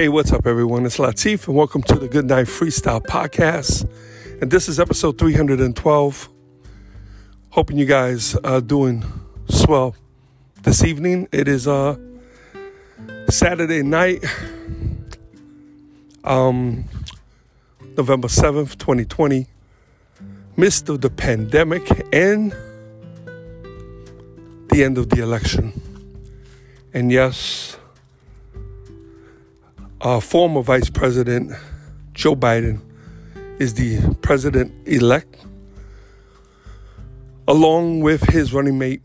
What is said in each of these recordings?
Hey, what's up, everyone? It's Latif, and welcome to the Good Night Freestyle Podcast. And this is episode 312. Hoping you guys are doing swell this evening. It is uh, Saturday night, um, November 7th, 2020. Midst of the pandemic and the end of the election. And yes, uh, former Vice President Joe Biden is the president elect, along with his running mate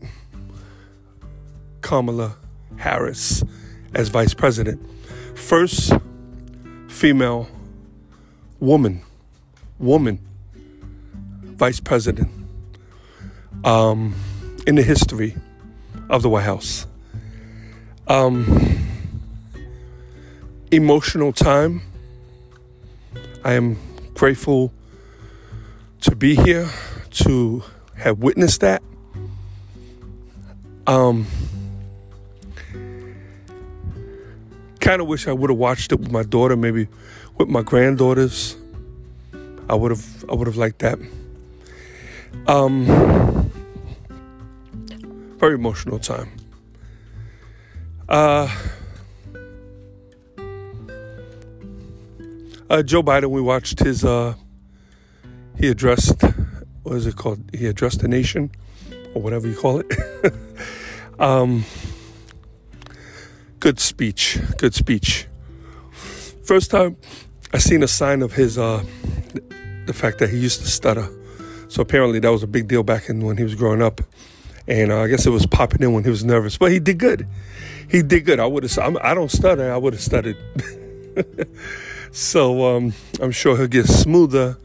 Kamala Harris as vice president. First female woman, woman vice president um, in the history of the White House. Um, emotional time. I am grateful to be here, to have witnessed that. Um, kind of wish I would have watched it with my daughter, maybe with my granddaughters. I would have, I would have liked that. Um, very emotional time. Uh, Uh, Joe Biden, we watched his, uh, he addressed, what is it called? He addressed the nation, or whatever you call it. um, good speech, good speech. First time I seen a sign of his, uh, the fact that he used to stutter. So apparently that was a big deal back in when he was growing up. And uh, I guess it was popping in when he was nervous, but he did good. He did good. I would have. I don't stutter. I would have stuttered. So um, I'm sure he'll get smoother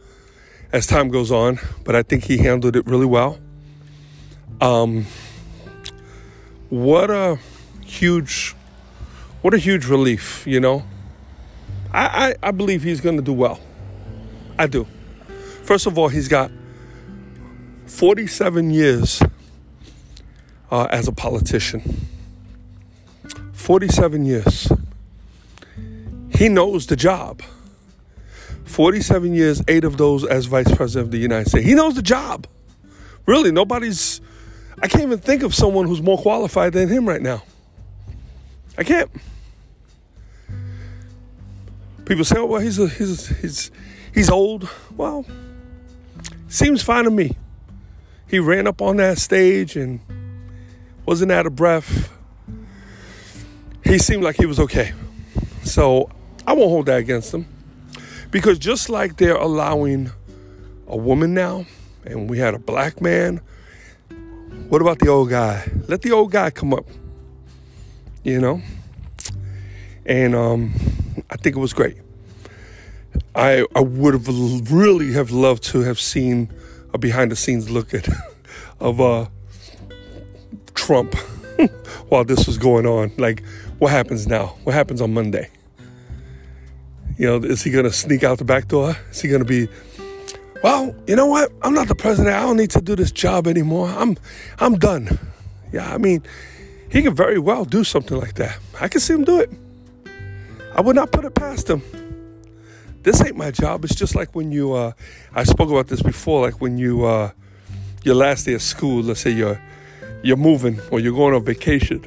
as time goes on, but I think he handled it really well. Um, what a huge, what a huge relief, you know. I, I, I believe he's going to do well. I do. First of all, he's got 47 years uh, as a politician. 47 years. He knows the job. 47 years, eight of those as vice president of the United States. He knows the job. Really, nobody's, I can't even think of someone who's more qualified than him right now. I can't. People say, oh, well, he's, a, he's, he's, he's old. Well, seems fine to me. He ran up on that stage and wasn't out of breath. He seemed like he was okay. So I won't hold that against them. Because just like they're allowing a woman now, and we had a black man, what about the old guy? Let the old guy come up, you know? And um, I think it was great. I, I would have really have loved to have seen a behind the scenes look at of uh, Trump while this was going on. Like, what happens now? What happens on Monday? You know, is he going to sneak out the back door? Is he going to be, well, you know what? I'm not the president. I don't need to do this job anymore. I'm, I'm done. Yeah, I mean, he could very well do something like that. I can see him do it. I would not put it past him. This ain't my job. It's just like when you, uh, I spoke about this before, like when you, uh, your last day of school, let's say you're, you're moving or you're going on vacation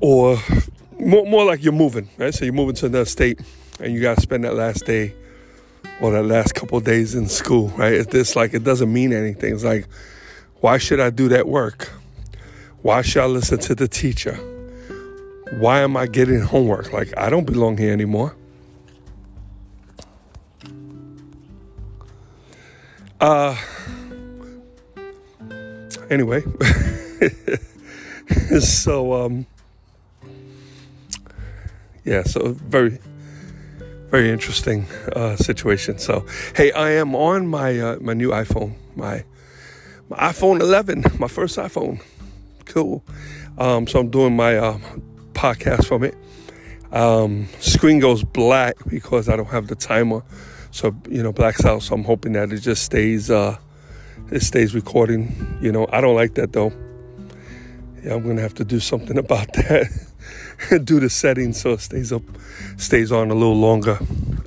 or more, more like you're moving, right? So you're moving to another state and you got to spend that last day or that last couple days in school, right? It's this like it doesn't mean anything. It's like, why should I do that work? Why should I listen to the teacher? Why am I getting homework? Like I don't belong here anymore. Uh, anyway, so um, yeah, so very very interesting uh, situation. So hey, I am on my uh, my new iPhone, my my iPhone 11, my first iPhone. Cool. Um, so I'm doing my uh, podcast from it. Um, screen goes black because I don't have the timer, so you know blacks out. So I'm hoping that it just stays uh, it stays recording. You know, I don't like that though. Yeah, I'm gonna have to do something about that. do the settings so it stays up, stays on a little longer.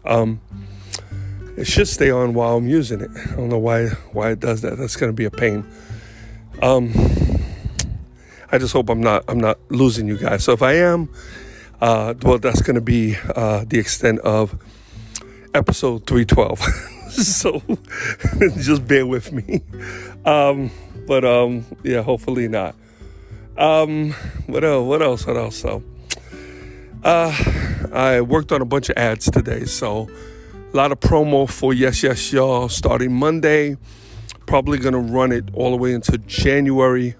Um, it should stay on while I'm using it. I don't know why why it does that. That's gonna be a pain. Um, I just hope I'm not I'm not losing you guys. So if I am, uh, well, that's gonna be uh, the extent of episode 312. so just bear with me. Um, but um, yeah, hopefully not. Um, what else? What else? What else? So, uh, I worked on a bunch of ads today. So a lot of promo for Yes Yes Y'all starting Monday. Probably to run it all the way into January.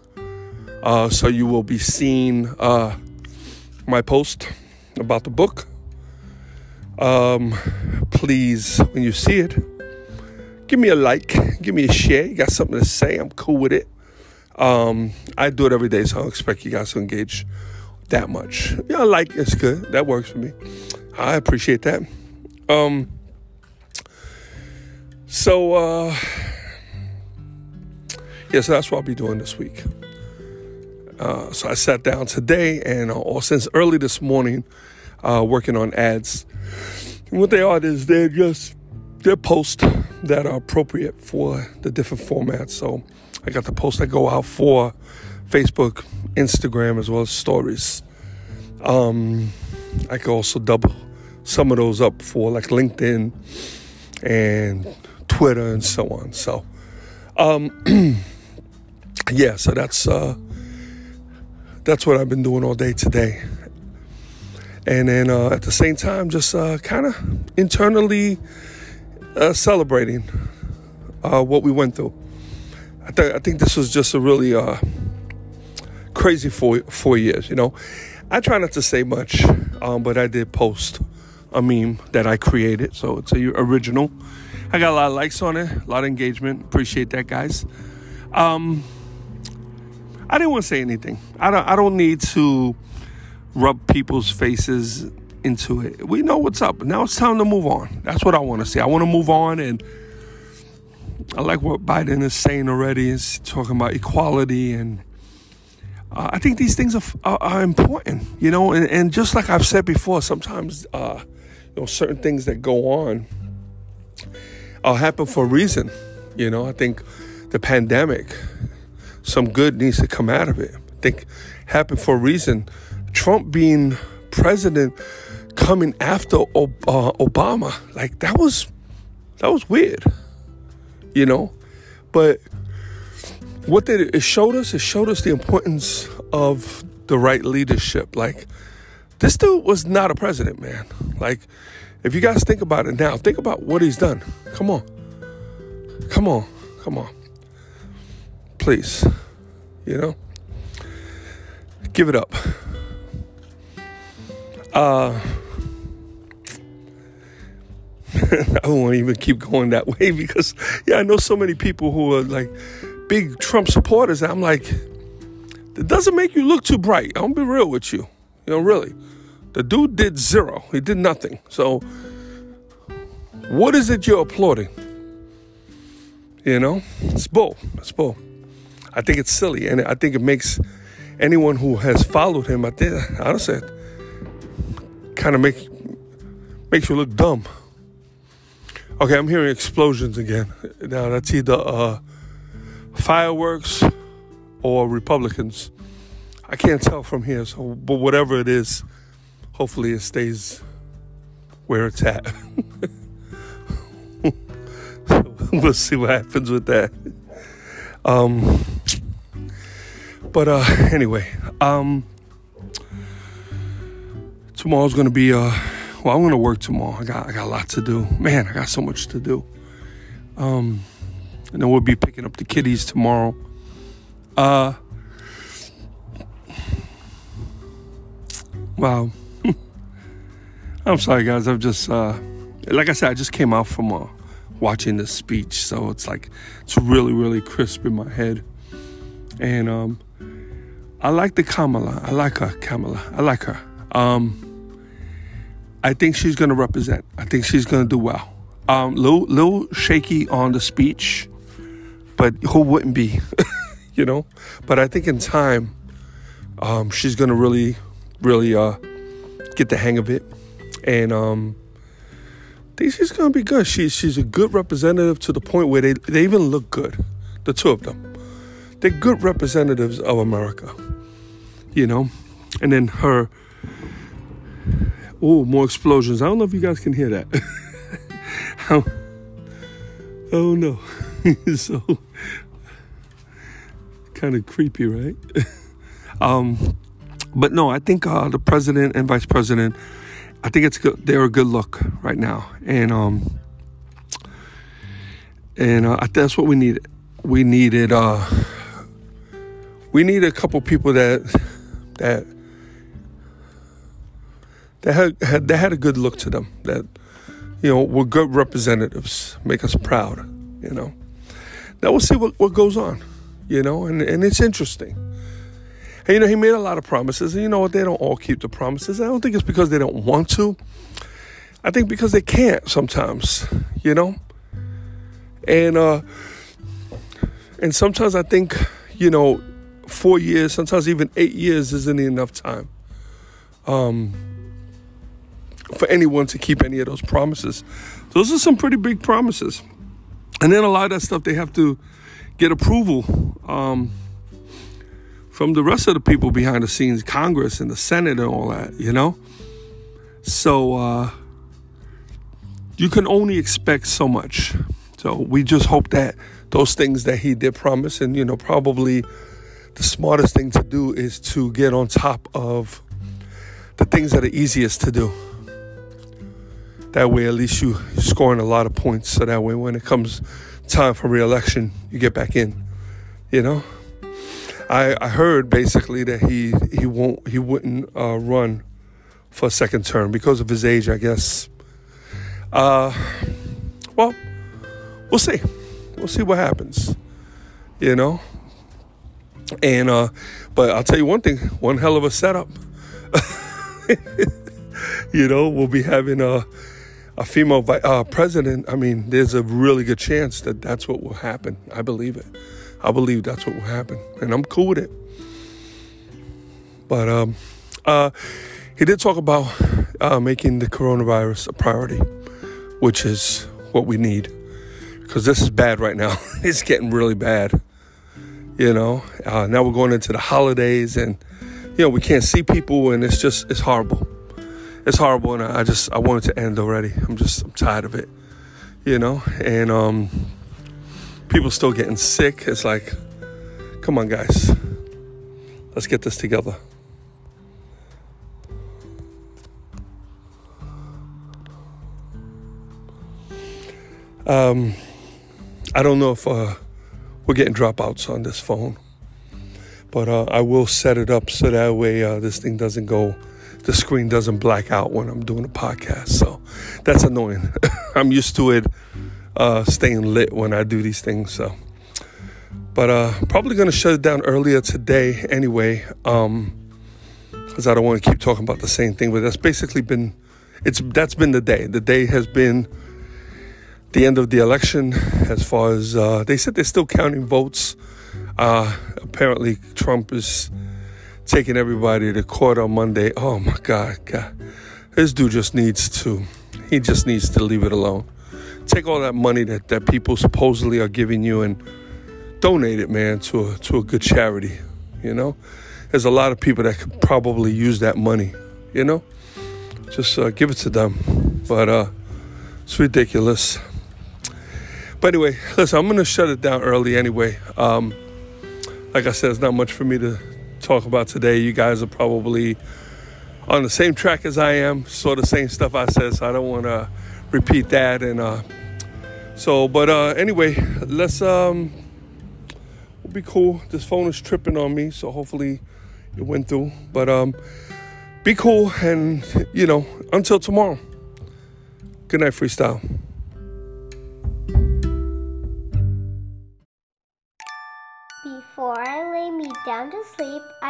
Uh, so you will be seeing uh, my post about the book. Um, please, when you see it, give me a like, give me a share. You got something to say? I'm cool with it. Um, I do it every day, so I don't expect you guys to engage that much. Yeah, like it's good. That works for me. I appreciate that. Um, so, uh, yeah, so that's what I'll be doing this week. Uh, so I sat down today and uh, since early this morning, uh, working on ads. And what they are is they're just they're posts that are appropriate for the different formats. So I got the posts that go out for Facebook, Instagram, as well as stories. Um, I could also double some of those up for like LinkedIn and Twitter and so on. So, um, yeah, so that's uh, that's what I've been doing all day today. And then uh, at the same time, just uh, kind of internally uh, celebrating uh, what we went through. I, th- I think this was just a really uh, crazy four, four years, you know. I try not to say much, um, but I did post a meme that I created, so it's a original. I got a lot of likes on it, a lot of engagement. Appreciate that, guys. Um, I didn't want to say anything. I don't. I don't need to rub people's faces into it. We know what's up. Now it's time to move on. That's what I want to say. I want to move on, and I like what Biden is saying already. Is talking about equality, and uh, I think these things are, are, are important. You know, and, and, just like I've said before, sometimes uh, you know certain things that go on uh, happen for a reason. You know, I think the pandemic, some good needs to come out of it. I think happened for a reason. Trump being president, coming after uh, Obama, like that was that was weird. You know, but what it showed us? It showed us the importance of the right leadership. Like this dude was not a president, man. Like if you guys think about it now, think about what he's done. Come on. Come on. Come on. Please. You know? Give it up. Uh I won't even keep going that way because yeah, I know so many people who are like big Trump supporters. I'm like, it doesn't make you look too bright. I'm gonna be real with you. You know, really. The dude did zero. He did nothing. So, what is it you're applauding? You know, it's bull. It's bull. I think it's silly, and I think it makes anyone who has followed him. I think honestly, kind of make makes you look dumb. Okay, I'm hearing explosions again. Now that's either uh, fireworks or Republicans. I can't tell from here. So, but whatever it is, hopefully it stays where it's at. we'll see what happens with that. Um, but uh, anyway, um, tomorrow's gonna be uh, well, I'm gonna work tomorrow. I got I got a lot to do. Man, I got so much to do. Um, and then we'll be picking up the kiddies tomorrow. Uh, wow. I'm sorry, guys. I've just, uh, like I said, I just came out from uh, watching the speech, so it's like it's really, really crisp in my head. And um, I like the Kamala. I like her, Kamala. I like her. Um, I think she's going to represent. I think she's going to do well. Um, little, little shaky on the speech, but who wouldn't be, you know? But I think in time, um, she's going to really, really uh, get the hang of it, and um, I think she's going to be good. She's she's a good representative to the point where they they even look good, the two of them. They're good representatives of America, you know. And then her Oh, more explosions. I don't know if you guys can hear that. oh no. so kind of creepy, right? um, but no, I think uh, the president and vice president, I think it's good. They're a good look right now, and um, and uh, that's what we needed. We needed uh, we need a couple people that that they had, had they had a good look to them that you know were good representatives, make us proud. You know. Now we'll see what, what goes on. You know, and and it's interesting. And you know, he made a lot of promises, and you know what? They don't all keep the promises. I don't think it's because they don't want to. I think because they can't sometimes. You know. And uh, and sometimes I think, you know, four years, sometimes even eight years isn't enough time. Um, for anyone to keep any of those promises. Those are some pretty big promises. And then a lot of that stuff they have to get approval um, from the rest of the people behind the scenes, Congress and the Senate and all that, you know? So uh, you can only expect so much. So we just hope that those things that he did promise, and you know, probably the smartest thing to do is to get on top of the things that are easiest to do. That way, at least you scoring a lot of points. So that way, when it comes time for reelection, you get back in. You know, I I heard basically that he he won't he wouldn't uh, run for a second term because of his age, I guess. Uh, well, we'll see. We'll see what happens. You know. And uh, but I'll tell you one thing: one hell of a setup. you know, we'll be having a uh, a female uh, president, I mean, there's a really good chance that that's what will happen. I believe it. I believe that's what will happen, and I'm cool with it. But um, uh, he did talk about uh, making the coronavirus a priority, which is what we need, because this is bad right now. it's getting really bad. You know, uh, now we're going into the holidays, and you know we can't see people, and it's just it's horrible it's horrible, and I just I want it to end already. I'm just I'm tired of it, you know. And um, people still getting sick. It's like, come on, guys, let's get this together. Um, I don't know if uh, we're getting dropouts on this phone, but uh, I will set it up so that way uh, this thing doesn't go the screen doesn't black out when I'm doing a podcast. So that's annoying. I'm used to it uh, staying lit when I do these things. So, but uh, probably gonna shut it down earlier today anyway, because um, I don't want to keep talking about the same thing. But that's basically been it's that's been the day. The day has been the end of the election. As far as uh, they said, they're still counting votes. Uh, apparently, Trump is taking everybody to court on Monday. Oh my God, God. This dude just needs to, he just needs to leave it alone. Take all that money that, that people supposedly are giving you and donate it, man, to a, to a good charity. You know, there's a lot of people that could probably use that money. You know, just uh, give it to them. But uh, it's ridiculous. But anyway, listen, I'm gonna shut it down early anyway. Um, like I said, it's not much for me to talk about today. You guys are probably on the same track as I am, sort of same stuff I said, so I don't want to repeat that. And uh, so, but uh, anyway, let's um, be cool. This phone is tripping on me, so hopefully it went through. But um, be cool, and you know, until tomorrow. Good night, freestyle.